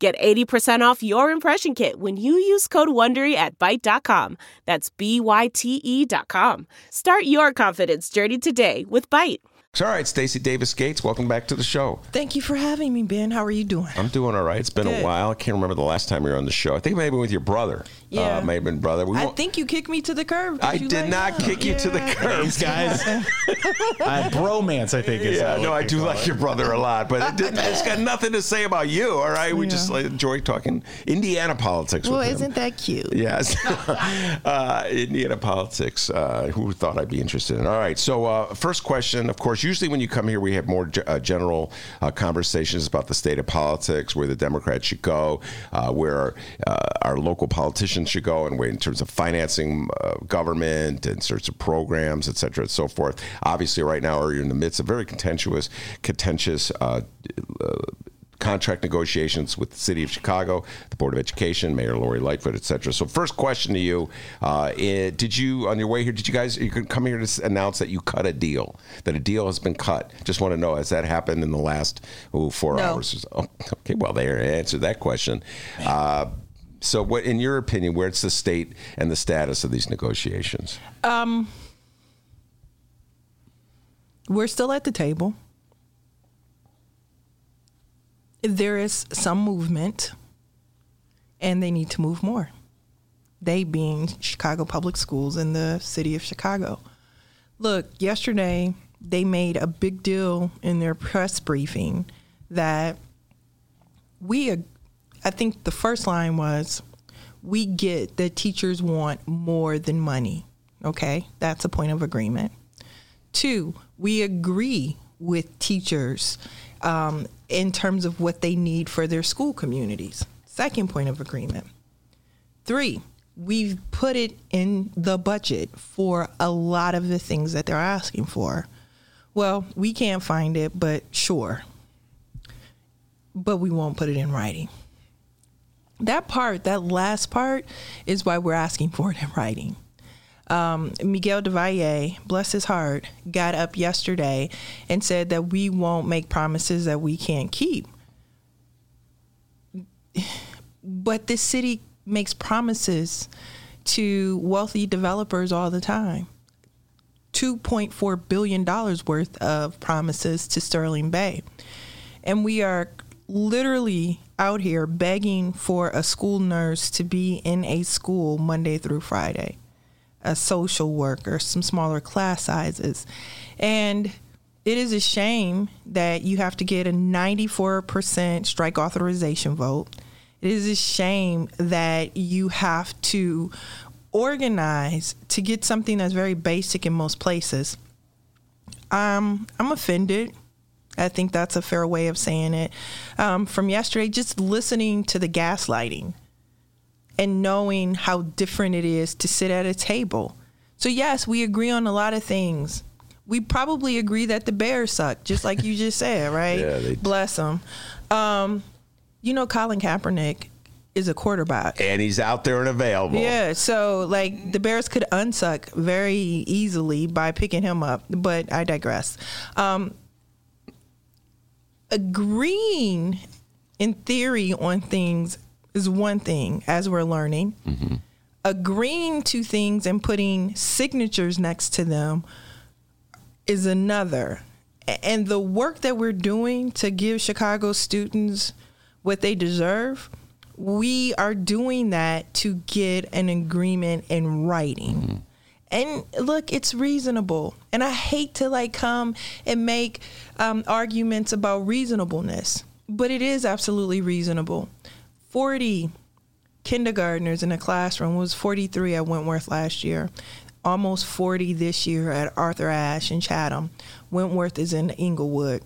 Get 80% off your impression kit when you use code WONDERY at Byte.com. That's B-Y-T-E dot com. Start your confidence journey today with Byte. All right, Stacy Davis Gates, welcome back to the show. Thank you for having me, Ben. How are you doing? I'm doing all right. It's been Good. a while. I can't remember the last time you were on the show. I think maybe with your brother. Yeah. Uh, maybe brother. We I won't- think you kicked me to the curb. I did like, not oh, kick you to the curb. These guys, uh, bromance, I think. Is Yeah, no, I they do call like it. your brother a lot, but it didn't, it's got nothing to say about you. All right, we just like, enjoy talking Indiana politics. Well, with him. isn't that cute? Yes, uh, Indiana politics. Uh, who thought I'd be interested in? All right. So, uh, first question. Of course, usually when you come here, we have more ge- uh, general uh, conversations about the state of politics, where the Democrats should go, uh, where uh, our local politicians should go, and in terms of financing uh, government and sorts of programs, et cetera, and so forth. Obviously, right now, you're in the midst of very contentious, contentious. Uh, uh, contract negotiations with the city of Chicago, the Board of Education, Mayor Lori Lightfoot, et cetera. So, first question to you: uh, eh, Did you, on your way here, did you guys you come here to announce that you cut a deal, that a deal has been cut? Just want to know has that happened in the last ooh, four No. hours? Oh, okay, well, there answer that question. Uh, so, what, in your opinion, where's the state and the status of these negotiations? Um, we're still at the table. There is some movement, and they need to move more. They being Chicago Public Schools in the city of Chicago. Look, yesterday they made a big deal in their press briefing that we, I think the first line was, we get that teachers want more than money. Okay, that's a point of agreement. Two, we agree with teachers um, in terms of what they need for their school communities. Second point of agreement. Three, we've put it in the budget for a lot of the things that they're asking for. Well, we can't find it, but sure. But we won't put it in writing. That part, that last part, is why we're asking for it in writing um, Miguel del Valle, bless his heart, got up yesterday and said that we won't make promises that we can't keep. But this city makes promises to wealthy developers all the time. $2.4 billion worth of promises to Sterling Bay. And we are literally out here begging for a school nurse to be in a school Monday through Friday a social worker, some smaller class sizes. And it is a shame that you have to get a 94% strike authorization vote. It is a shame that you have to organize to get something that's very basic in most places. Um, I'm offended. I think that's a fair way of saying it. Um, from yesterday, just listening to the gaslighting and knowing how different it is to sit at a table. So yes, we agree on a lot of things. We probably agree that the Bears suck, just like you just said, right? Yeah, they- Bless them. Um, you know, Colin Kaepernick is a quarterback. And he's out there and available. Yeah, so like the Bears could unsuck very easily by picking him up, but I digress. Um, agreeing in theory on things is one thing, as we're learning. Mm-hmm. Agreeing to things and putting signatures next to them is another. And the work that we're doing to give Chicago students what they deserve, we are doing that to get an agreement in writing. Mm-hmm. And look, it's reasonable. And I hate to like come and make um, arguments about reasonableness, but it is absolutely reasonable. 40 kindergartners in a classroom was 43 at Wentworth last year, almost 40 this year at Arthur Ashe in Chatham. Wentworth is in Englewood.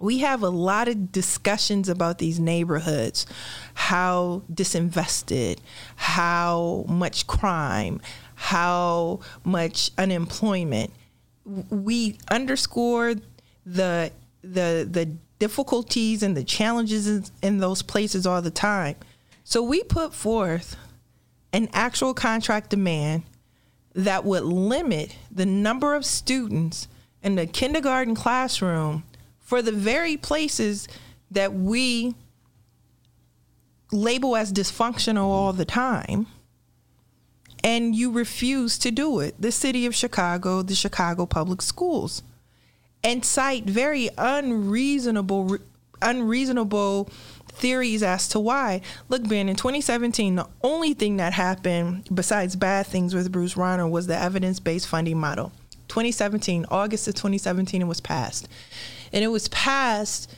we have a lot of discussions about these neighborhoods, how disinvested, how much crime, how much unemployment. We underscore the the the difficulties and the challenges in, in those places all the time. So we put forth an actual contract demand that would limit the number of students in the kindergarten classroom for the very places that we label as dysfunctional all the time and you refuse to do it the city of chicago the chicago public schools and cite very unreasonable unreasonable theories as to why. Look, Ben, in 2017, the only thing that happened besides bad things with Bruce Rauner was the evidence-based funding model. 2017, August of 2017, it was passed, and it was passed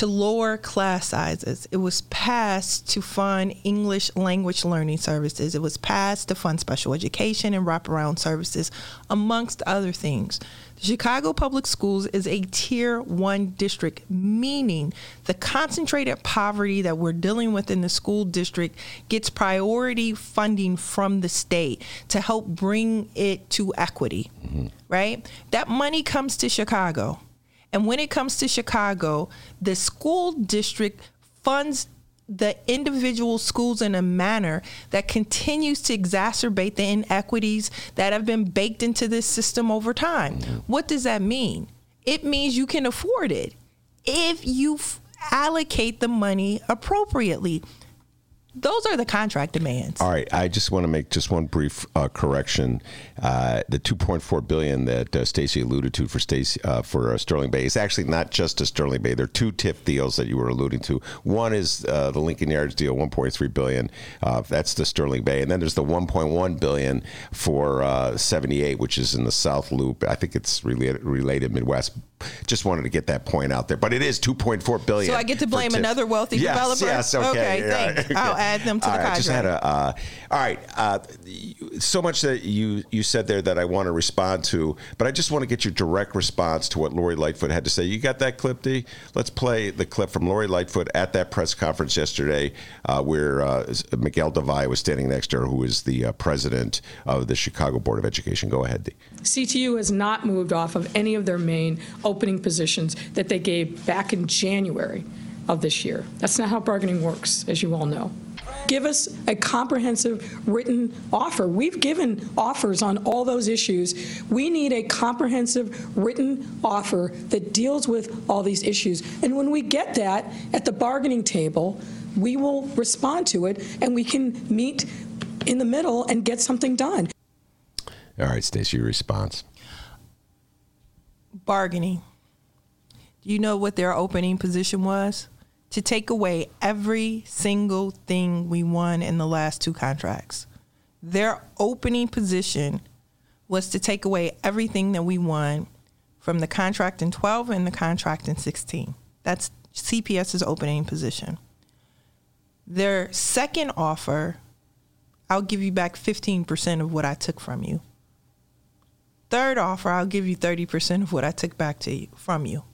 to lower class sizes. It was passed to fund English language learning services. It was passed to fund special education and wraparound services, amongst other things. The Chicago Public Schools is a tier one district, meaning the concentrated poverty that we're dealing with in the school district gets priority funding from the state to help bring it to equity, mm-hmm. right? That money comes to Chicago. And when it comes to Chicago, the school district funds the individual schools in a manner that continues to exacerbate the inequities that have been baked into this system over time. What does that mean? It means you can afford it if you f- allocate the money appropriately. Those are the contract demands. All right, I just want to make just one brief uh, correction. Uh, the 2.4 billion that uh, Stacy alluded to for Stacy uh, for uh, Sterling Bay is actually not just a Sterling Bay. There are two TIF deals that you were alluding to. One is uh, the Lincoln Yards deal, 1.3 billion. that's the Sterling Bay, and then there's the 1.1 billion for 78, which is in the South Loop. I think it's related, related Midwest. Just wanted to get that point out there, but it is 2.4 billion. So I get to blame another wealthy yes, developer. Yes, okay. Okay, yeah. thanks. I'll add them to all the right, contract. Just had a, uh, all right. Uh, so much that you you said there that I want to respond to, but I just want to get your direct response to what Lori Lightfoot had to say. You got that clip, D? Let's play the clip from Lori Lightfoot at that press conference yesterday, uh, where uh, Miguel del Valle was standing next to her, who is the uh, president of the Chicago Board of Education. Go ahead, D. CTU has not moved off of any of their main opening positions that they gave back in January of this year. That's not how bargaining works, as you all know. Give us a comprehensive written offer. We've given offers on all those issues. We need a comprehensive written offer that deals with all these issues. And when we get that at the bargaining table, we will respond to it and we can meet in the middle and get something done. All right, Stacy, your response. Bargaining. Do you know what their opening position was? To take away every single thing we won in the last two contracts. Their opening position was to take away everything that we won from the contract in 12 and the contract in 16. That's CPS's opening position. Their second offer, I'll give you back 15% of what I took from you. Third offer, I'll give you 30% of what I took back to you, from you.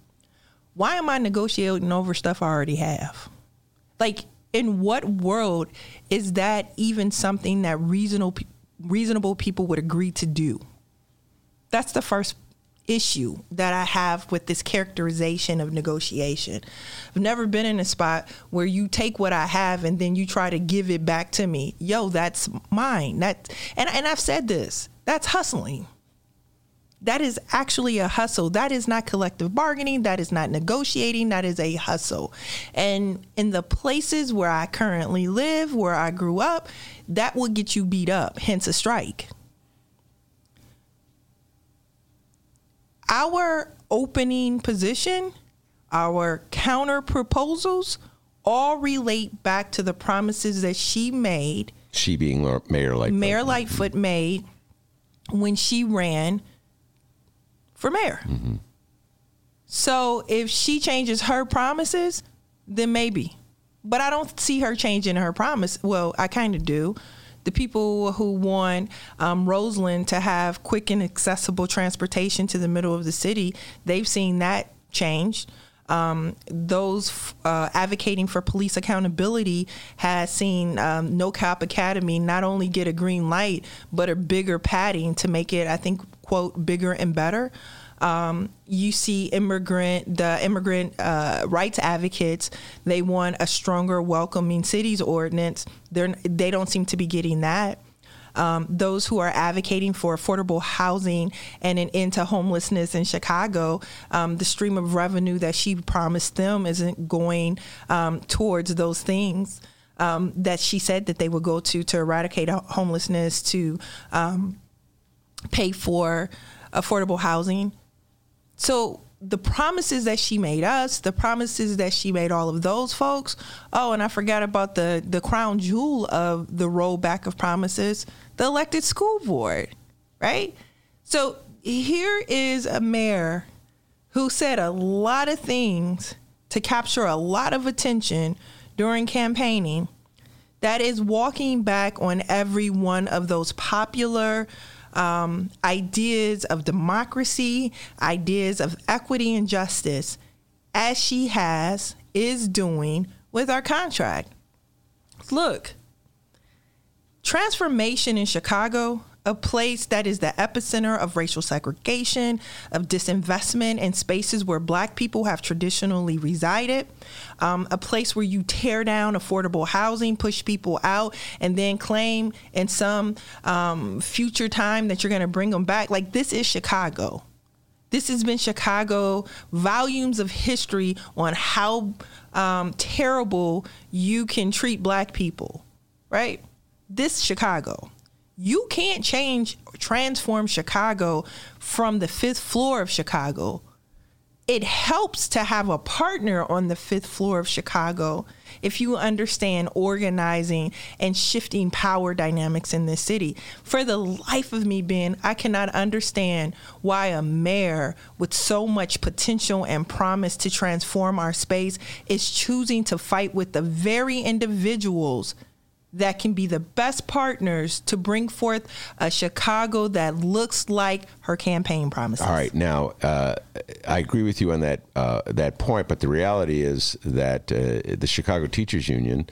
Why am I negotiating over stuff I already have? Like, in what world is that even something that reasonable reasonable people would agree to do? That's the first issue that I have with this characterization of negotiation. I've never been in a spot where you take what I have and then you try to give it back to me. Yo, that's mine. That and and I've said this. That's hustling. That is actually a hustle. That is not collective bargaining. That is not negotiating. That is a hustle. And in the places where I currently live, where I grew up, that will get you beat up, hence a strike. Our opening position, our counter proposals, all relate back to the promises that she made. She being Mayor Lightfoot. Mayor Lightfoot made when she ran for mayor. Mm-hmm. So if she changes her promises, then maybe. But I don't see her changing her promise. Well, I kind of do. The people who want um, Roseland to have quick and accessible transportation to the middle of the city, they've seen that change. Um, those uh, advocating for police accountability has seen um, No Cop Academy not only get a green light, but a bigger padding to make it, I think, quote, bigger and better. Um, you see immigrant the immigrant uh, rights advocates they want a stronger welcoming cities ordinance they're they don't seem to be getting that um, those who are advocating for affordable housing and an end to homelessness in Chicago, um, the stream of revenue that she promised them isn't going um, towards those things. Um, that she said that they would go to to eradicate homelessness, to um, pay for affordable housing. So the promises that she made us, the promises that she made all of those folks. Oh, and I forgot about the the crown jewel of the rollback of promises, the elected school board, right? So here is a mayor who said a lot of things to capture a lot of attention during campaigning that is walking back on every one of those popular um, ideas of democracy, ideas of equity and justice, as she has, is doing with our contract. Look, transformation in Chicago a place that is the epicenter of racial segregation, of disinvestment in spaces where black people have traditionally resided, um, a place where you tear down affordable housing, push people out, and then claim in some um, future time that you're going to bring them back. Like, this is Chicago. This has been Chicago, volumes of history on how um, terrible you can treat black people, right? This Chicago you can't change or transform Chicago from the fifth floor of Chicago. It helps to have a partner on the fifth floor of Chicago if you understand organizing and shifting power dynamics in this city. For the life of me, Ben, I cannot understand why a mayor with so much potential and promise to transform our space is choosing to fight with the very individuals that can be the best partners to bring forth a Chicago that looks like her campaign promises. All right, now uh, I agree with you on that uh, that point, but the reality is that uh, the Chicago Teachers Union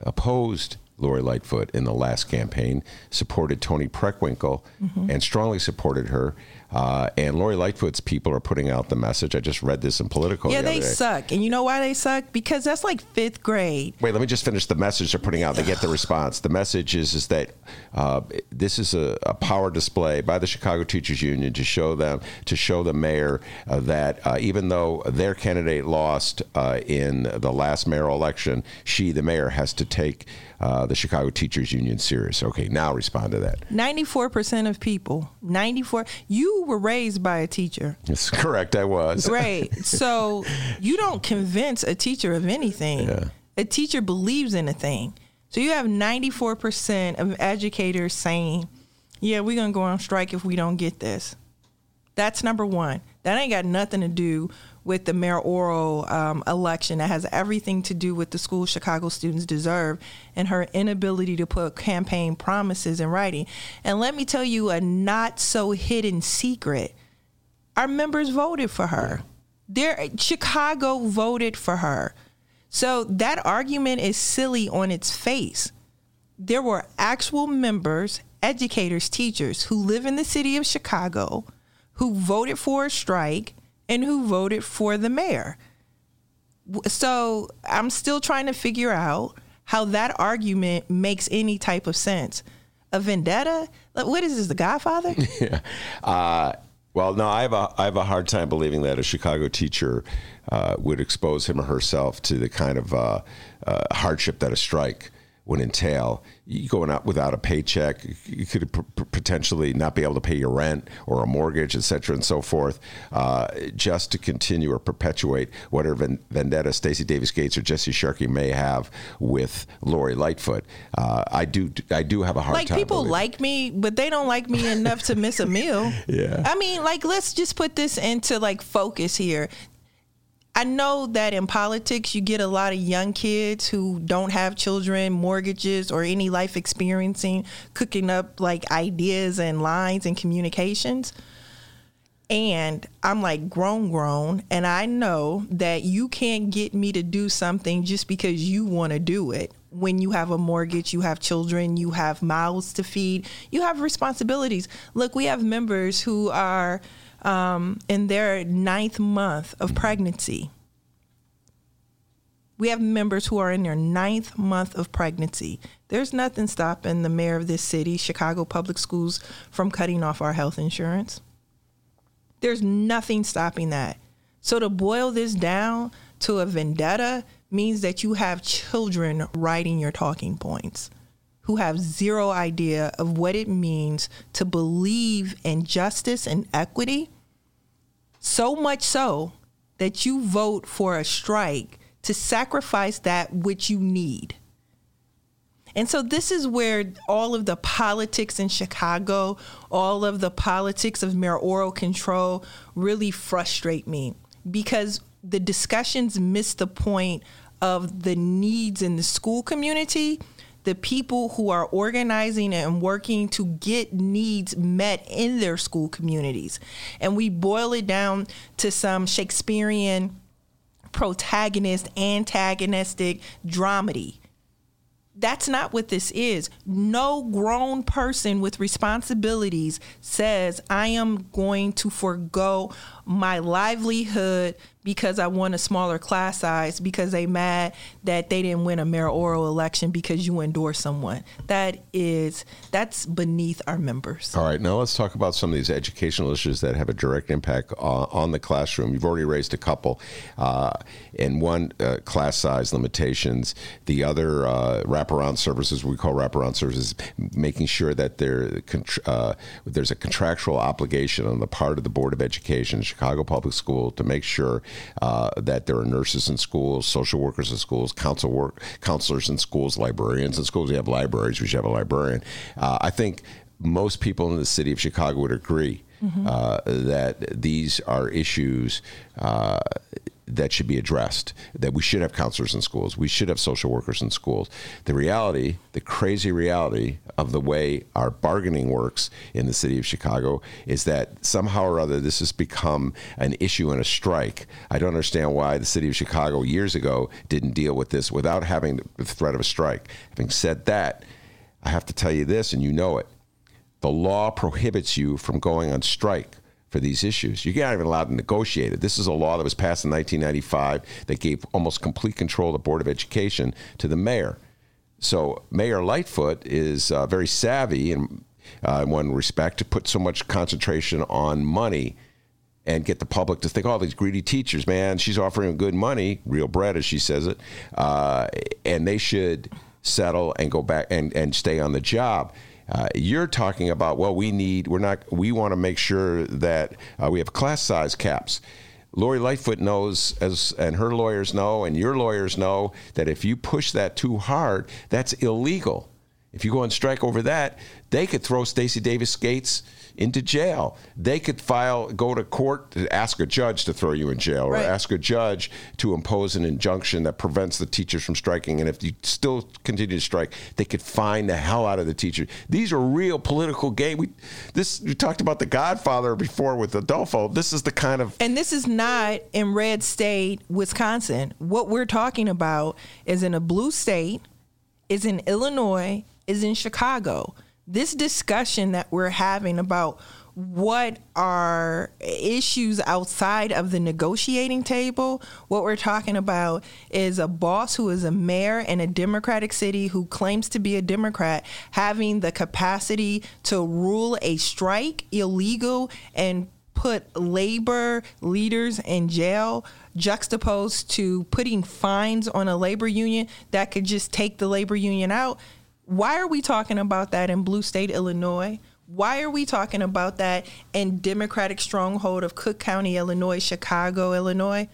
opposed Lori Lightfoot in the last campaign, supported Toni Preckwinkle, mm-hmm. and strongly supported her. Uh, and Lori Lightfoot's people are putting out the message. I just read this in Politico. Yeah, the they suck. And you know why they suck? Because that's like fifth grade. Wait, let me just finish the message they're putting out. They get the response. The message is is that uh, this is a, a, power display by the Chicago Teachers Union to show them to show the mayor uh, that uh, even though their candidate lost uh, in the last mayoral election, she, the mayor, has to take uh, the Chicago Teachers Union serious. Okay, now respond to that. 94% of people, 94, you were raised by a teacher. That's correct, I was. Right. So you don't convince a teacher of anything. Yeah. A teacher believes in a thing. So you have 94% of educators saying, yeah, we're going to go on strike if we don't get this. That's number one. That ain't got nothing to do with the mayoral um, election that has everything to do with the school Chicago students deserve and her inability to put campaign promises in writing. And let me tell you a not so hidden secret. Our members voted for her. There, Chicago voted for her. So that argument is silly on its face. There were actual members, educators, teachers who live in the city of Chicago who voted for a strike and who voted for the mayor. So I'm still trying to figure out how that argument makes any type of sense. A vendetta? What is this, The Godfather? yeah. Uh, well, no, I have a I have a hard time believing that a Chicago teacher uh, would expose him or herself to the kind of uh, uh hardship that a strike would entail. You going out without a paycheck, you could p- potentially not be able to pay your rent or a mortgage, et cetera, and so forth, uh, just to continue or perpetuate whatever vendetta Stacy Davis Gates or Jesse Sharkey may have with Lori Lightfoot. Uh, I do, I do have a hard like time. Like people like me, but they don't like me enough to miss a meal. Yeah. I mean, like let's just put this into like focus here. I know that in politics, you get a lot of young kids who don't have children, mortgages, or any life experiencing, cooking up like ideas and lines and communications. And I'm like grown, grown, and I know that you can't get me to do something just because you want to do it. When you have a mortgage, you have children, you have mouths to feed, you have responsibilities. Look, we have members who are um, in their ninth month of pregnancy. We have members who are in their ninth month of pregnancy. There's nothing stopping the mayor of this city, Chicago Public Schools, from cutting off our health insurance. There's nothing stopping that. So to boil this down to a vendetta means that you have children writing your talking points who have zero idea of what it means to believe in justice and equity. So much so that you vote for a strike to sacrifice that which you need. And so this is where all of the politics in Chicago, all of the politics of mayoral control really frustrate me because the discussions miss the point of the needs in the school community, the people who are organizing and working to get needs met in their school communities. And we boil it down to some Shakespearean protagonist antagonistic dramedy that's not what this is. No grown person with responsibilities says, I am going to forego my livelihood because I want a smaller class size because they mad that they didn't win a mayoral election because you endorse someone. That is that's beneath our members. All right, now let's talk about some of these educational issues that have a direct impact on, on the classroom. You've already raised a couple, uh, and one uh, class size limitations. The other uh, wraparound services we call wraparound services, making sure that there uh, there's a contractual obligation on the part of the Board of Education, Chicago Public School, to make sure uh, that there are nurses in schools, social workers in schools, counsel work, counselors in schools, librarians in schools. We have libraries. We should have a librarian. Uh, I think most people in the city of Chicago would agree mm-hmm. uh, that these are issues uh, that should be addressed. That we should have counselors in schools. We should have social workers in schools. The reality, the crazy reality of the way our bargaining works in the city of Chicago is that somehow or other this has become an issue in a strike. I don't understand why the city of Chicago years ago didn't deal with this without having the threat of a strike. Having said that, I have to tell you this, and you know it. The law prohibits you from going on strike for these issues. You're not even allowed to negotiate it. This is a law that was passed in 1995 that gave almost complete control of the Board of Education to the mayor. So Mayor Lightfoot is uh, very savvy in, uh, in one respect to put so much concentration on money and get the public to think, oh, these greedy teachers, man, she's offering good money, real bread, as she says it, uh, and they should settle and go back and, and stay on the job. Uh, you're talking about well, we need we're not we want to make sure that uh, we have class size caps. Lori Lightfoot knows, as and her lawyers know, and your lawyers know that if you push that too hard, that's illegal. If you go on strike over that, they could throw Stacy Davis Gates into jail. They could file, go to court to ask a judge to throw you in jail, or ask a judge to impose an injunction that prevents the teachers from striking. And if you still continue to strike, they could fine the hell out of the teacher. These are real political games. We this we talked about the Godfather before with Adolfo. This is the kind of and this is not in red state, Wisconsin. What we're talking about is in a blue state, is in Illinois, is in Chicago this discussion that we're having about what are issues outside of the negotiating table. What we're talking about is a boss who is a mayor in a Democratic city who claims to be a Democrat having the capacity to rule a strike illegal and put labor leaders in jail juxtaposed to putting fines on a labor union that could just take the labor union out why are we talking about that in blue state Illinois? Why are we talking about that in Democratic stronghold of Cook County, Illinois, Chicago, Illinois?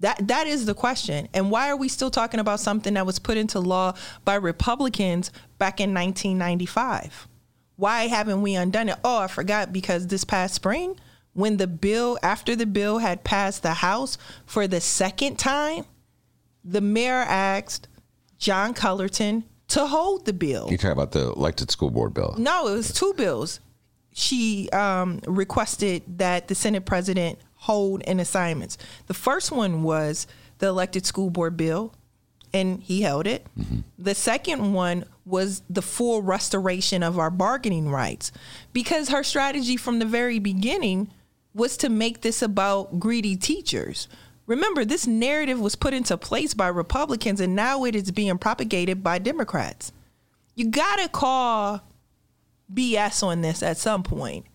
That that is the question. And why are we still talking about something that was put into law by Republicans back in 1995? Why haven't we undone it? Oh, I forgot because this past spring, when the bill after the bill had passed the House for the second time, the mayor asked John Cullerton to hold the bill. You're talking about the elected school board bill? No, it was two bills. she um, requested that the Senate president hold in assignments. The first one was the elected school board bill, and he held it. The second one was the full restoration of our bargaining rights because her strategy from the very beginning was to make this about greedy teachers. Remember, this narrative was put into place by Republicans and now it is being propagated by Democrats. You got to call BS on this at some point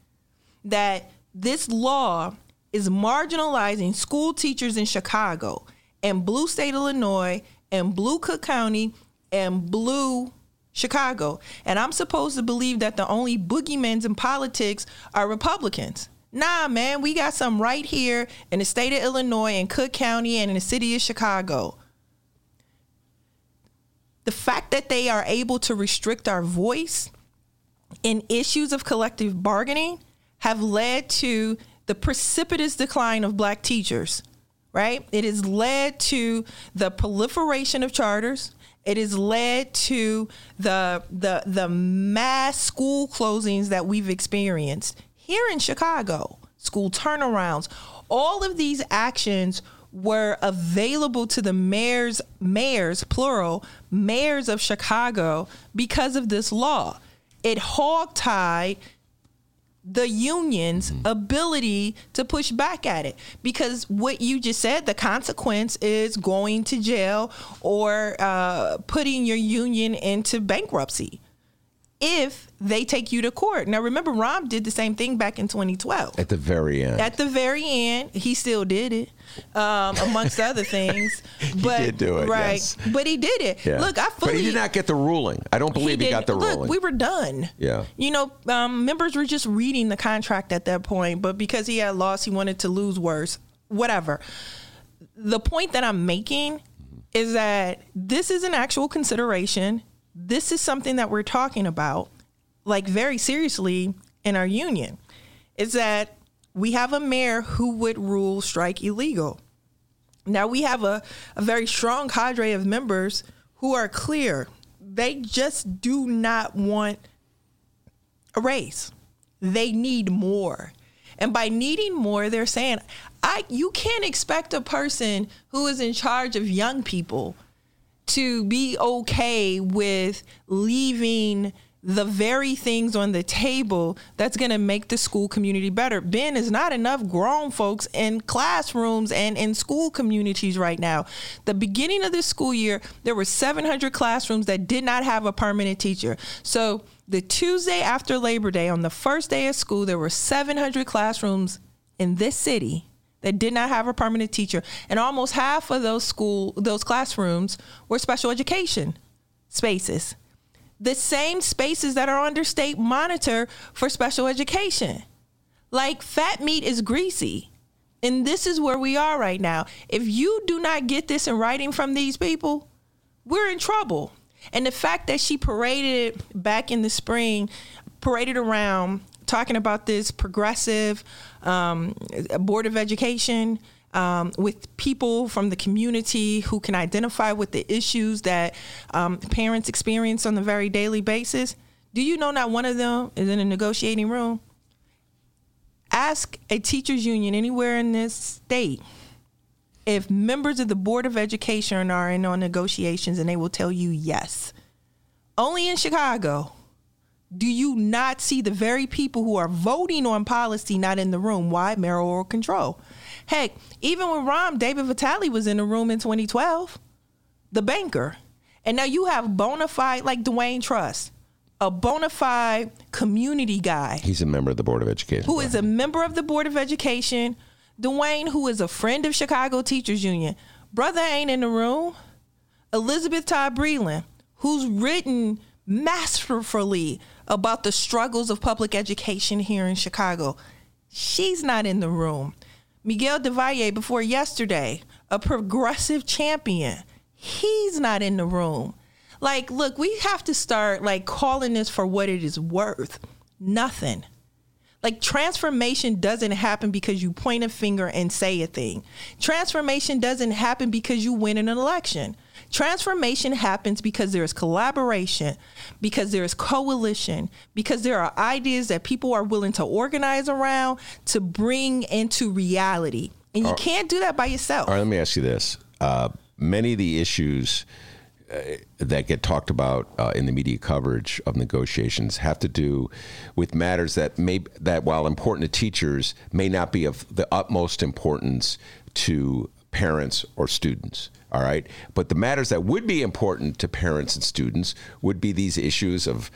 that this law is marginalizing school teachers in Chicago and blue state Illinois and blue Cook County and blue Chicago. And I'm supposed to believe that the only boogeymans in politics are Republicans. Nah, man, we got some right here in the state of Illinois and Cook County and in the city of Chicago. The fact that they are able to restrict our voice in issues of collective bargaining have led to the precipitous decline of black teachers, right? It has led to the proliferation of charters. It has led to the the the mass school closings that we've experienced here in Chicago, school turnarounds. All of these actions were available to the mayors, mayors plural, mayors of Chicago because of this law. It hogtied the union's ability to push back at it because what you just said the consequence is going to jail or uh, putting your union into bankruptcy if they take you to court now remember Rahm did the same thing back in 2012 At the very end. at the very end he still did it um, amongst other things but he did do it, right yes. but he did it Yeah. look i fully but he did not get the ruling. I don't believe he, got the look, ruling. we were done. Yeah. You know, um, members were just reading the contract at that point, but because he had lost, he wanted to lose worse. Whatever. The point that I'm making is that this is an actual consideration. This is something that we're talking about, like very seriously in our union. Is that we have a mayor who would rule strike illegal. Now we have a, a very strong cadre of members who are clear. They just do not want a raise. They need more. And by needing more, they're saying, I you can't expect a person who is in charge of young people to be okay with leaving the very things on the table that's going to make the school community better. Ben is not enough grown folks in classrooms and in school communities right now. The beginning of this school year, there were 700 classrooms that did not have a permanent teacher. So the Tuesday after Labor Day, on the first day of school, there were 700 classrooms in this city that did not have a permanent teacher, and almost half of those school those classrooms were special education spaces. The same spaces that are under state monitor for special education. Like fat meat is greasy. And this is where we are right now. If you do not get this in writing from these people, we're in trouble. And the fact that she paraded it back in the spring, paraded around talking about this progressive um, board of education um, with people from the community who can identify with the issues that um, parents experience on a very daily basis. Do you know not one of them is in a negotiating room? Ask a teachers union anywhere in this state if members of the board of education are in on negotiations and they will tell you yes only in chicago do you not see the very people who are voting on policy not in the room why mayoral control heck even with Rahm david vitale was in the room in 2012 the banker and now you have bona fide like dwayne Truss a bona fide community guy He's a member of the Board of Education. who is a member of the Board of Education, Dwayne, who is a friend of Chicago Teachers Union. Brother ain't in the room. Elizabeth Todd Breland, who's written masterfully about the struggles of public education here in Chicago. She's not in the room. Miguel De del Valle, before yesterday, a progressive champion. He's not in the room. Like, look, we have to start like calling this for what it is worth. Nothing. Like transformation doesn't happen because you point a finger and say a thing. Transformation doesn't happen because you win an election. Transformation happens because there's collaboration, because there's coalition, because there are ideas that people are willing to organize around to bring into reality. And you can't do that by yourself. All right, let me ask you this. Uh, many of the issues uh, that get talked about uh, in the media coverage of negotiations have to do with matters that may that while important to teachers may not be of the utmost importance to parents or students all right? But the matters that would be important to parents and students would be these issues of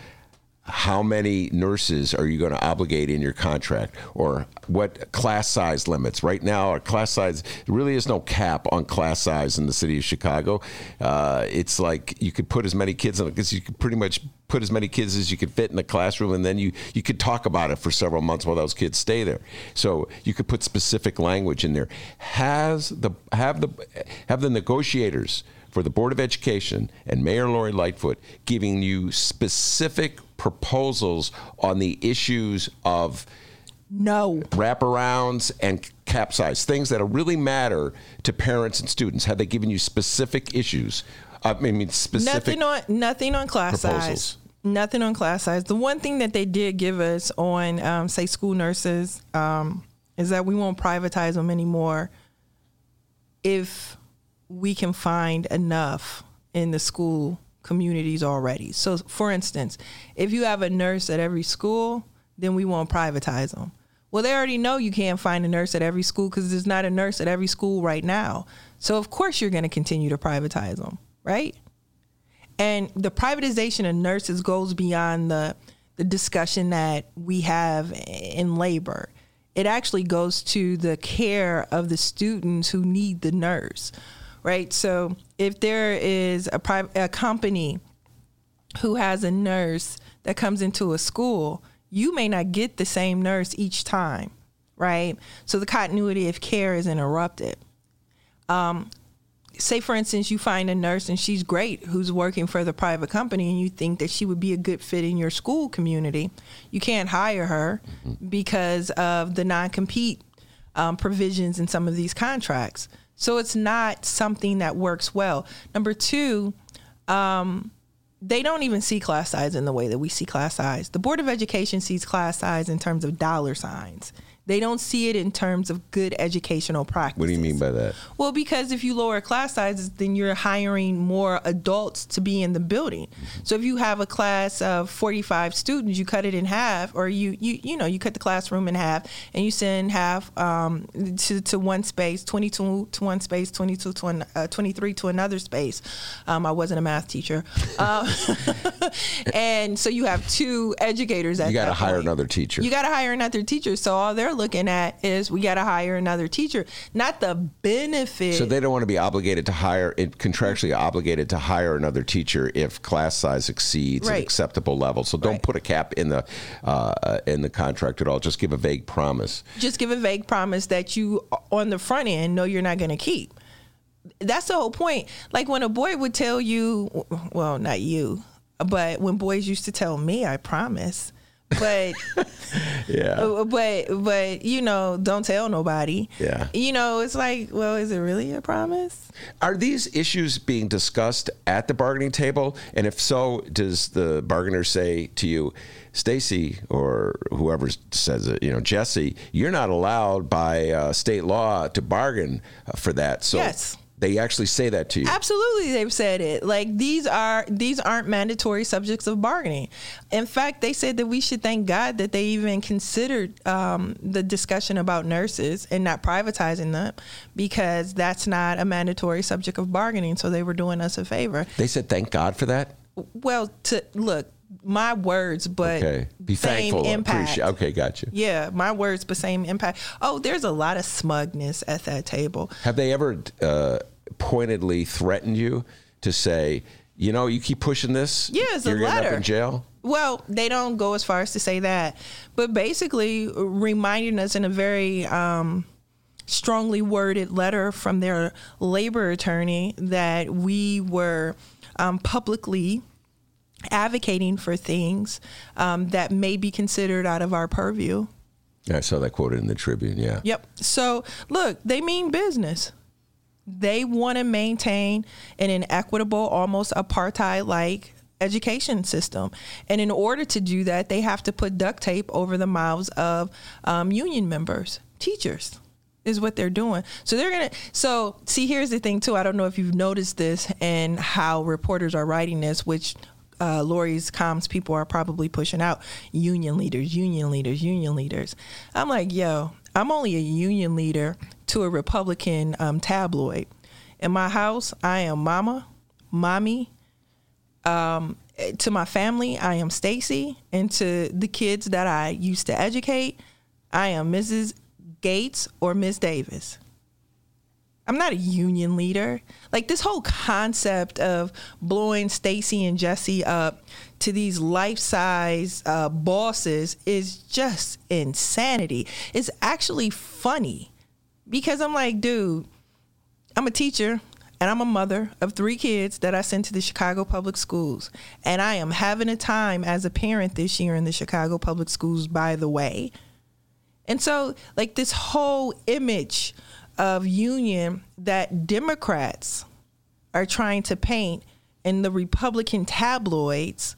how many nurses are you going to obligate in your contract? Or what class size limits? Right now our class size really is no cap on class size in the city of chicago. Uh, it's like you could put as many kids in because you could pretty much put as many kids as you could fit in the classroom and then you you could talk about it for several months while those kids stay there. So you could put specific language in there. Has the have the have the negotiators for the Board of Education and Mayor Lori Lightfoot giving you specific proposals on the issues of no. wraparounds and capsize, things that really matter to parents and students. Have they given you specific issues? I mean, specific Nothing on nothing on class proposals. size. Nothing on class size. The one thing that they did give us on, um, say, school nurses, um, is that we won't privatize them anymore if we can find enough in the school communities already. So, for instance, if you have a nurse at every school, then we won't privatize them. Well, they already know you can't find a nurse at every school because there's not a nurse at every school right now. So, of course, you're going to continue to privatize them, right? And the privatization of nurses goes beyond the the discussion that we have in labor. It actually goes to the care of the students who need the nurse, right? So if there is a private a company who has a nurse that comes into a school, you may not get the same nurse each time, right? So the continuity of care is interrupted. Um, say for instance you find a nurse and she's great who's working for the private company and you think that she would be a good fit in your school community you can't hire her because of the non-compete um, provisions in some of these contracts so it's not something that works well. Number two um, they don't even see class size in the way that we see class size. The board of education sees class size in terms of dollar signs they don't see it in terms of good educational practices. What do you mean by that? Well, because if you lower class sizes, then you're hiring more adults to be in the building. So if you have a class of 45 students, you cut it in half, or you you you know you cut the classroom in half, and you send half um, to to one space, 22 to one space, 22 to an, uh, 23 to another space. Um, I wasn't a math teacher, um, and so you have two educators. At You got to hire point. another teacher. You got to hire another teacher. So all they're looking at is we got to hire another teacher, not the benefit. So they don't want to be obligated to hire, it- contractually obligated to hire another teacher if class size exceeds an acceptable level. So don't Right. put a cap in the uh, in the contract at all. Just give a vague promise. just give a vague promise that you on the front end know you're not going to keep. That's the whole point. Like when a boy would tell you, well, not you, but when boys used to tell me, I promise. But Yeah. but but you know, don't tell nobody. Yeah. You know, it's like, well, is it really a promise? Are these issues being discussed at the bargaining table? And if so, does the bargainer say to you, Stacy, or whoever says it, you know, Jesse, you're not allowed by uh, state law to bargain uh, for that? So Yes. They actually say that to you. Absolutely, they've said it. Like these are these aren't mandatory subjects of bargaining. In fact, they said that we should thank God that they even considered um, the discussion about nurses and not privatizing them, because that's not a mandatory subject of bargaining. So they were doing us a favor. They said, thank God for that. Well, to look, my words, but Okay. Be same thankful. impact. Appreciate. Okay, got you. Yeah, my words, but same impact. Oh, there's a lot of smugness at that table. Have they ever uh, pointedly threatened you to say, you know, you keep pushing this, Yeah, it's a you're gonna end up letter. in jail? Well, they don't go as far as to say that, but basically reminding us in a very um, strongly worded letter from their labor attorney that we were um, publicly advocating for things um, that may be considered out of our purview. I saw that quoted in the Tribune. Yeah. Yep. So look, they mean business. They want to maintain an inequitable, almost apartheid like education system. And in order to do that, they have to put duct tape over the mouths of um, union members, teachers. Is what they're doing. So they're gonna. So see, here's the thing too. I don't know if you've noticed this and how reporters are writing this, which uh, Lori's comms people are probably pushing out union leaders, union leaders, union leaders. I'm like, yo, I'm only a union leader to a Republican um, tabloid. In my house, I am mama, mommy. Um, to my family, I am Stacy, and to the kids that I used to educate, I am Mrs. Gates or Miss Davis. I'm not a union leader. Like this whole concept of blowing Stacy and Jesse up to these life-size uh, bosses is just insanity. It's actually funny because I'm like, dude, I'm a teacher and I'm a mother of three kids that I sent to the Chicago Public Schools, and I am having a time as a parent this year in the Chicago Public Schools. By the way, and so like this whole image of union that Democrats are trying to paint in the Republican tabloids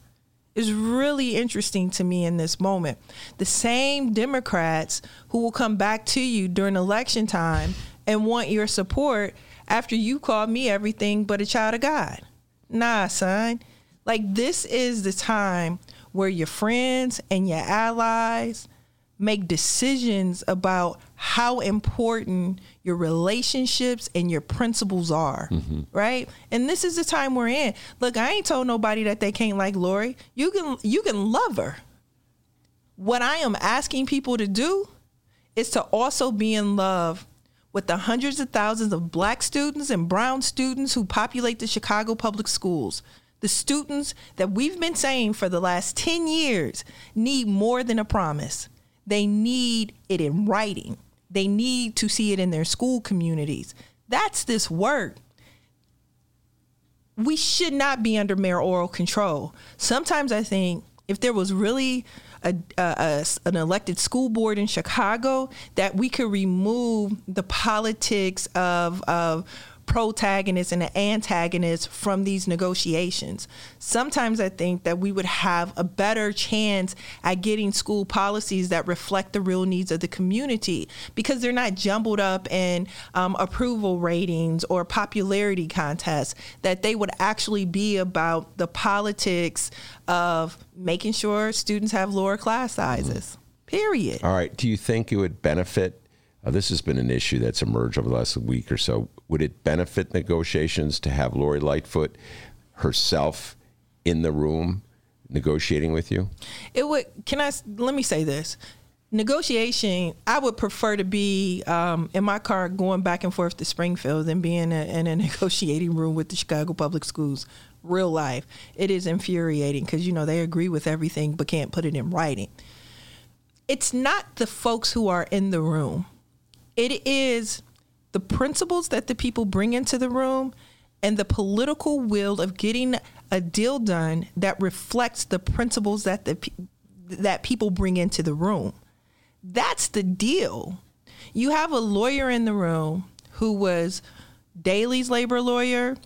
is really interesting to me in this moment. The same Democrats who will come back to you during election time and want your support after you called me everything but a child of God. Nah, son. Like, this is the time where your friends and your allies make decisions about how important your relationships and your principles are, mm-hmm. right? And this is the time we're in. Look, I ain't told nobody that they can't like Lori. You can you can love her. What I am asking people to do is to also be in love with the hundreds of thousands of black students and brown students who populate the Chicago public schools. The students that we've been saying for the last 10 years need more than a promise. They need it in writing. They need to see it in their school communities. That's this work. We should not be under mayoral control. Sometimes I think if there was really a, a, an elected school board in Chicago, that we could remove the politics of, of protagonist and the antagonist from these negotiations. Sometimes I think that we would have a better chance at getting school policies that reflect the real needs of the community because they're not jumbled up in um, approval ratings or popularity contests, that they would actually be about the politics of making sure students have lower class sizes. Period. All right. Do you think it would benefit uh, this has been an issue that's emerged over the last week or so. Would it benefit negotiations to have Lori Lightfoot herself in the room negotiating with you? It would. Can I? Let me say this. Negotiation, I would prefer to be um, in my car going back and forth to Springfield than being a, in a negotiating room with the Chicago Public Schools. Real life, it is infuriating because you know they agree with everything but can't put it in writing. It's not the folks who are in the room it is the principles that the people bring into the room and the political will of getting a deal done that reflects the principles that the that people bring into the room. That's the deal. You have a lawyer in the room who was Daley's labor lawyer,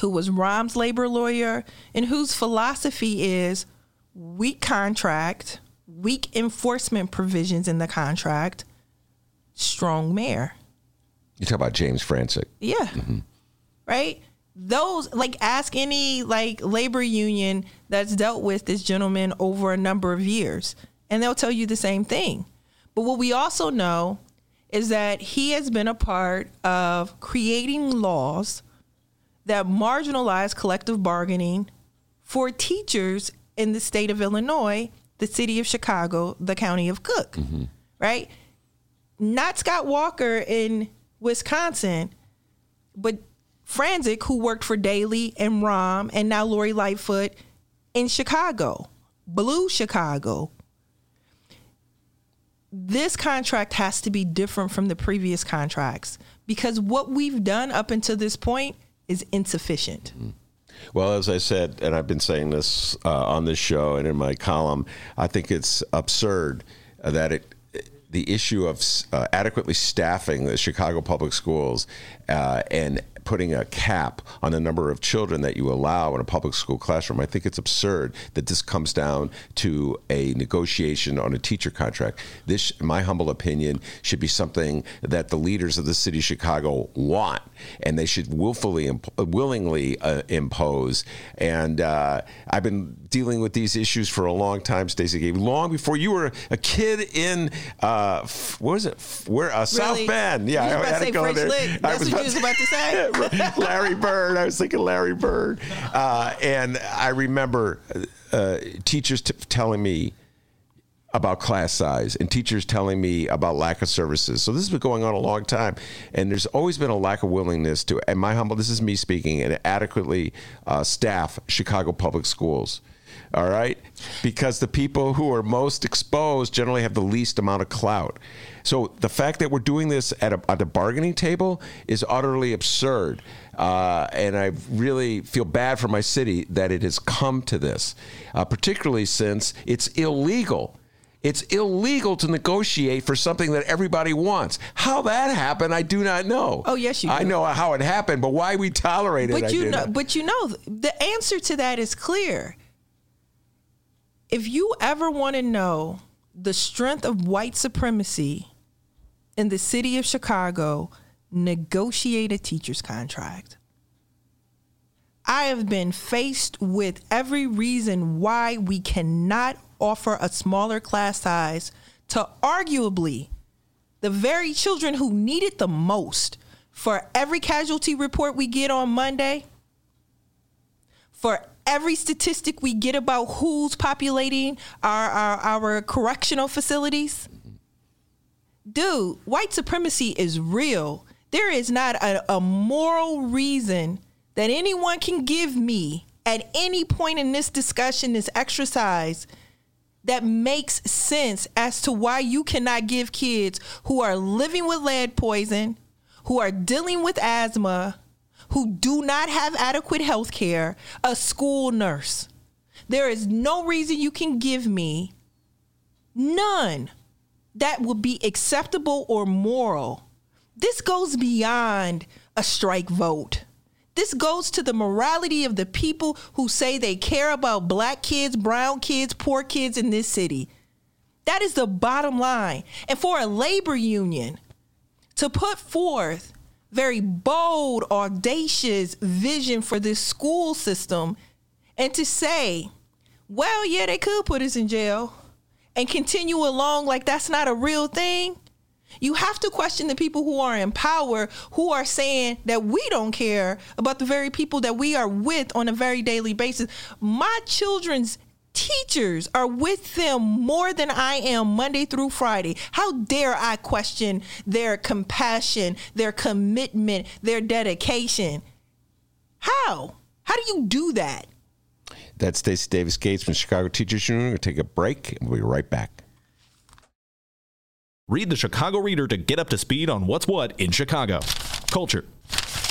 who was Rahm's labor lawyer, and whose philosophy is weak contract, weak enforcement provisions in the contract, strong mayor. You talk about James Franczek. Yeah. Mm-hmm. Right? Those like ask any like labor union that's dealt with this gentleman over a number of years and they'll tell you the same thing. But what we also know is that he has been a part of creating laws that marginalize collective bargaining for teachers in the state of Illinois, the city of Chicago, the county of Cook. Mm-hmm. Right? Not Scott Walker in Wisconsin, but Franczek, who worked for Daley and Rahm and now Lori Lightfoot in Chicago, Blue Chicago. This contract has to be different from the previous contracts because what we've done up until this point is insufficient. Mm-hmm. Well, as I said, and I've been saying this uh, on this show and in my column, I think it's absurd that it the issue of uh, adequately staffing the Chicago public schools uh, and putting a cap on the number of children that you allow in a public school classroom. I think it's absurd that this comes down to a negotiation on a teacher contract. This, in my humble opinion, should be something that the leaders of the city of Chicago want, and they should willfully, imp- willingly uh, impose. And uh, I've been dealing with these issues for a long time, Stacy. Gabe, long before you were a kid in uh, what was it? Where uh, South Bend? Yeah, was I had to go French there. Lick. I what you was about to say? Larry Bird. I was thinking Larry Bird. Uh, and I remember uh, teachers t- telling me about class size and teachers telling me about lack of services. So this has been going on a long time, and there's always been a lack of willingness to, and my humble, this is me speaking, and adequately uh, staff Chicago public schools. All right, because the people who are most exposed generally have the least amount of clout. So the fact that we're doing this at a, at a bargaining table is utterly absurd. Uh, and I really feel bad for my city that it has come to this, uh, particularly since it's illegal. It's illegal to negotiate for something that everybody wants. How that happened, I do not know. Oh, yes, you Do. I know how it happened, but why we tolerate it, But you know, not. but you know, the answer to that is clear. If you ever want to know the strength of white supremacy in the city of Chicago, negotiate a teacher's contract. I have been faced with every reason why we cannot offer a smaller class size to arguably the very children who need it the most. For every casualty report we get on Monday, for every statistic we get about who's populating our, our, our correctional facilities, dude, white supremacy is real. There is not a, a moral reason that anyone can give me at any point in this discussion, this exercise, that makes sense as to why you cannot give kids who are living with lead poison, who are dealing with asthma, who do not have adequate health care, a school nurse. There is no reason you can give me none that would be acceptable or moral. This goes beyond a strike vote. This goes to the morality of the people who say they care about black kids, brown kids, poor kids in this city. That is the bottom line. And for a labor union to put forth very bold, audacious vision for this school system and to say, well, yeah, they could put us in jail and continue along like that's not a real thing. You have to question the people who are in power who are saying that we don't care about the very people that we are with on a very daily basis. My children's teachers are with them more than I am Monday through Friday. How dare I question their compassion, their commitment, their dedication? How? How do you do that? That's Stacy Davis Gates from Chicago Teachers Union. To take a break and we'll be right back. Read the Chicago Reader to get up to speed on what's what in Chicago. Culture,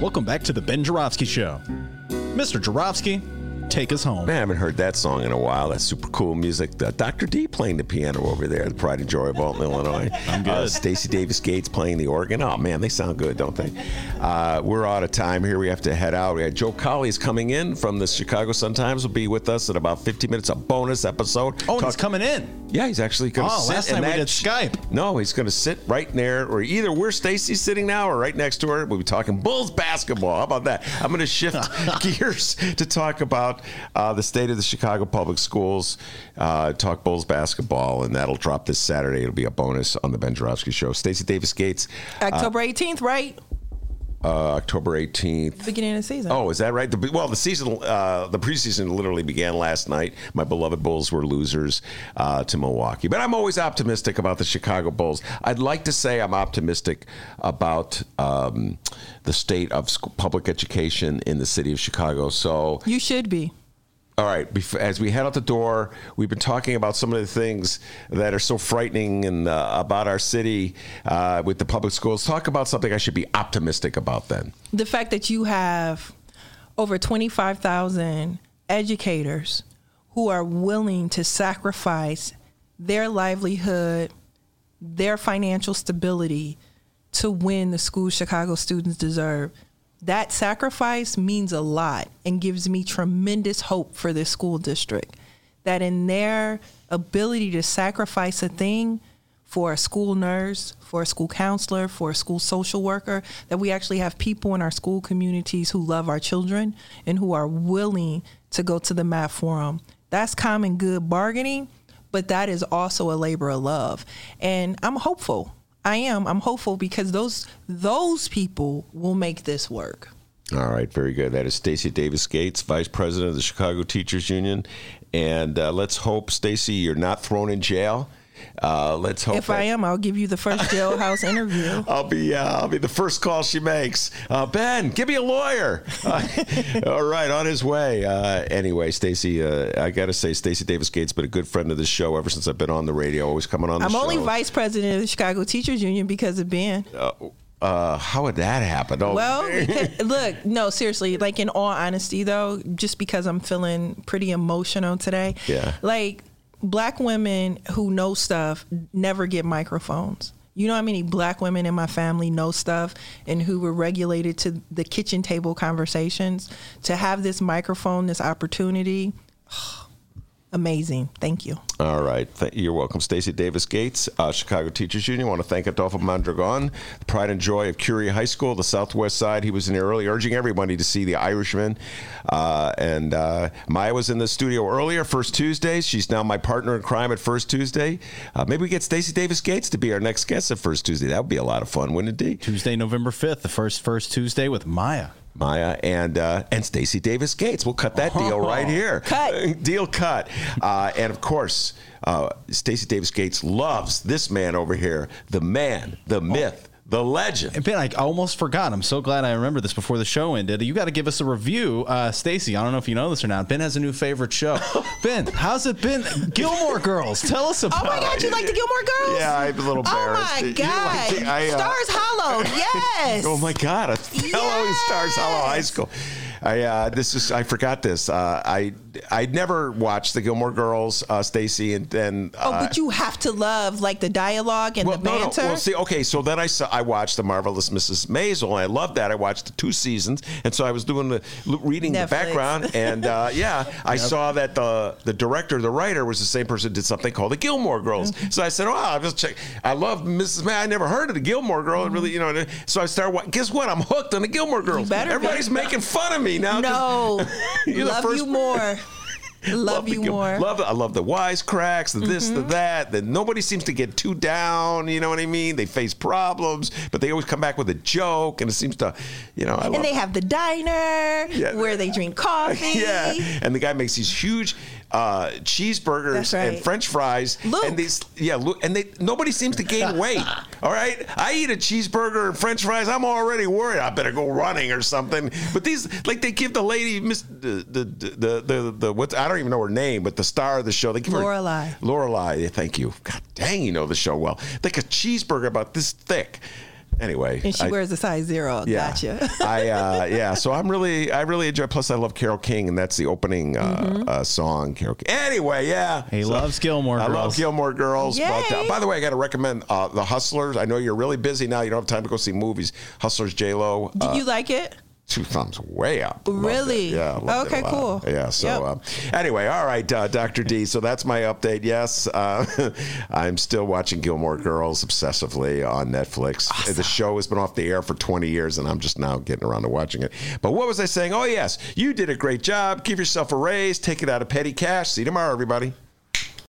Welcome back to the Ben Joravsky Show. Mr. Joravsky, take us home. Man, I haven't heard that song in a while. That's super cool music. Uh, Dr. D playing the piano over there, the Pride and Joy of Alton, Illinois. I'm good. Uh, Stacy Davis Gates playing the organ. Oh, man, they sound good, don't they? Uh, we're out of time here. We have to head out. We had Joe Cowley's coming in from the Chicago Sun-Times. Will be with us in about 50 minutes, a bonus episode. Oh, and he's coming in. Yeah, he's actually going to Oh, sit last time we did Skype. No, he's going to sit right there, or either where Stacy's sitting now, or right next to her. We'll be talking Bulls basketball. How about that? I'm going to shift gears to talk about uh, the state of the Chicago public schools. Uh, talk Bulls basketball, and that'll drop this Saturday. It'll be a bonus on the Ben Joravsky Show. Stacy Davis Gates. October 18th, right? Uh, October 18th. Beginning of the season. Oh, is that right? The, well, the season, uh, the preseason literally began last night. My beloved Bulls were losers uh, to Milwaukee, but I'm always optimistic about the Chicago Bulls. I'd like to say I'm optimistic about um, the state of public education in the city of Chicago. So You should be. All right, as we head out the door, we've been talking about some of the things that are so frightening and uh, about our city uh, with the public schools. Talk about something I should be optimistic about then. the fact that you have over 25,000 educators who are willing to sacrifice their livelihood, their financial stability to win the school Chicago students deserve. That sacrifice means a lot and gives me tremendous hope for this school district. That in their ability to sacrifice a thing, for a school nurse, for a school counselor, for a school social worker, that we actually have people in our school communities who love our children and who are willing to go to the mat for them. That's common good bargaining, but that is also a labor of love. And I'm hopeful. I am. I'm hopeful because those those people will make this work. All right, very good. That is Stacy Davis Gates, Vice President of the Chicago Teachers Union, and uh, let's hope, Stacy, you're not thrown in jail. Uh, let's hope. If I am, I'll give you the first jailhouse interview. I'll be uh, I'll be the first call she makes. Uh, ben, give me a lawyer. Uh, all right, on his way. Uh, anyway, Stacy, uh, I got to say, Stacy Davis Gates been a good friend of the show ever since I've been on the radio. Always coming on the I'm show. only vice president of the Chicago Teachers Union because of Ben. Uh, how would that happen? Oh, Well, because- look, no, seriously. Like in all honesty, though, just because I'm feeling pretty emotional today. Yeah. Like black women who know stuff never get microphones. You know how many black women in my family know stuff and who were regulated to the kitchen table conversations to have this microphone, this opportunity. Oh, Amazing. Thank you. All right. Th- you're welcome. Stacy Davis Gates, uh, Chicago Teachers Union. I want to thank Adolfo Mondragon, the pride and joy of Curie High School, the Southwest Side. He was in there early, urging everybody to see The Irishman. Uh, and uh, Maya was in the studio earlier, First Tuesday. She's now my partner in crime at First Tuesday. Uh, maybe we get Stacy Davis Gates to be our next guest at First Tuesday. That would be a lot of fun, wouldn't it be? Tuesday, November 5th, the first first Tuesday with Maya. Maya and uh, and Stacy Davis Gates. We'll cut that deal right here. Cut. deal cut. Uh, and of course, uh, Stacy Davis Gates loves this man over here, the man, the myth, the legend. And Ben, I almost forgot. I'm so glad I remember this before the show ended. You got to give us a review. Uh, Stacy, I don't know if you know this or not. Ben has a new favorite show. ben, how's it been? Gilmore Girls. Tell us about Oh my God, you like the Gilmore Girls? Yeah, I'm a little Oh my God. like the- I, uh, Stars Hollow. Yes. Oh my God! A fellow in Stars Hollow High School. I uh, this is I forgot this. Uh, I I never watched the Gilmore Girls, uh, Stacy, and then Oh, uh, but you have to love like the dialogue and well, the no, no. banter. Well, see, okay, so then I saw I watched the marvelous Mrs. Maisel, and I loved that. I watched the two seasons, and so I was doing the l- reading the background, and uh, yeah, I saw that the the director, the writer, was the same person who did something called the Gilmore Girls. Mm-hmm. So I said, oh, I'll just check. I love Mrs. May. I never heard of the Gilmore Girl. It really, you know. So I started. Guess what? I'm hooked on the Gilmore Girls. better be. Everybody's making fun of me now. no, you're the love first- you more. Love, the you more. Mm-hmm. Love, I love the wisecracks, the this, the that. That nobody seems to get too down. You know what I mean? They face problems, but they always come back with a joke, and it seems to, you know, I love. and they have the diner Yeah. where they drink coffee. yeah, and the guy makes these huge uh, cheeseburgers That's and. French fries, Luke. and these yeah, Luke, and they nobody seems to gain weight. All right, I eat a cheeseburger and French fries, I'm already worried. I better go running or something. But these, like, they give the lady Miss the the the the, the what I don't even know her name, but the star of the show, they give Lorelai. her Lorelai. yeah, Thank you. God dang, you know the show well. Like a cheeseburger about this thick. Anyway, And she I- wears a size zero. yeah. Gotcha. I uh, yeah. So I'm really I really enjoy. Plus I love Carole King, and that's the opening uh, Mm-hmm. uh, song. Carole. King. Anyway, yeah. He So- loves Gilmore I love Gilmore Girls. But uh, by the way, I got to recommend uh, the Hustlers. I know you're really busy now. You don't have time to go see movies. Hustlers, J Lo. Do Uh, you like it? Two thumbs way up. Really? Yeah. Okay, it a lot. cool. Yeah. So Yep. uh, anyway, all right, uh, Dr. D. So that's my update. Yes, uh, I'm still watching Gilmore Girls obsessively on Netflix. The show has been off the air for 20 years, and I'm just now getting around to watching it. But what was I saying? Oh yes, you did a great job. Give yourself a raise. Take it out of petty cash. See you tomorrow, everybody.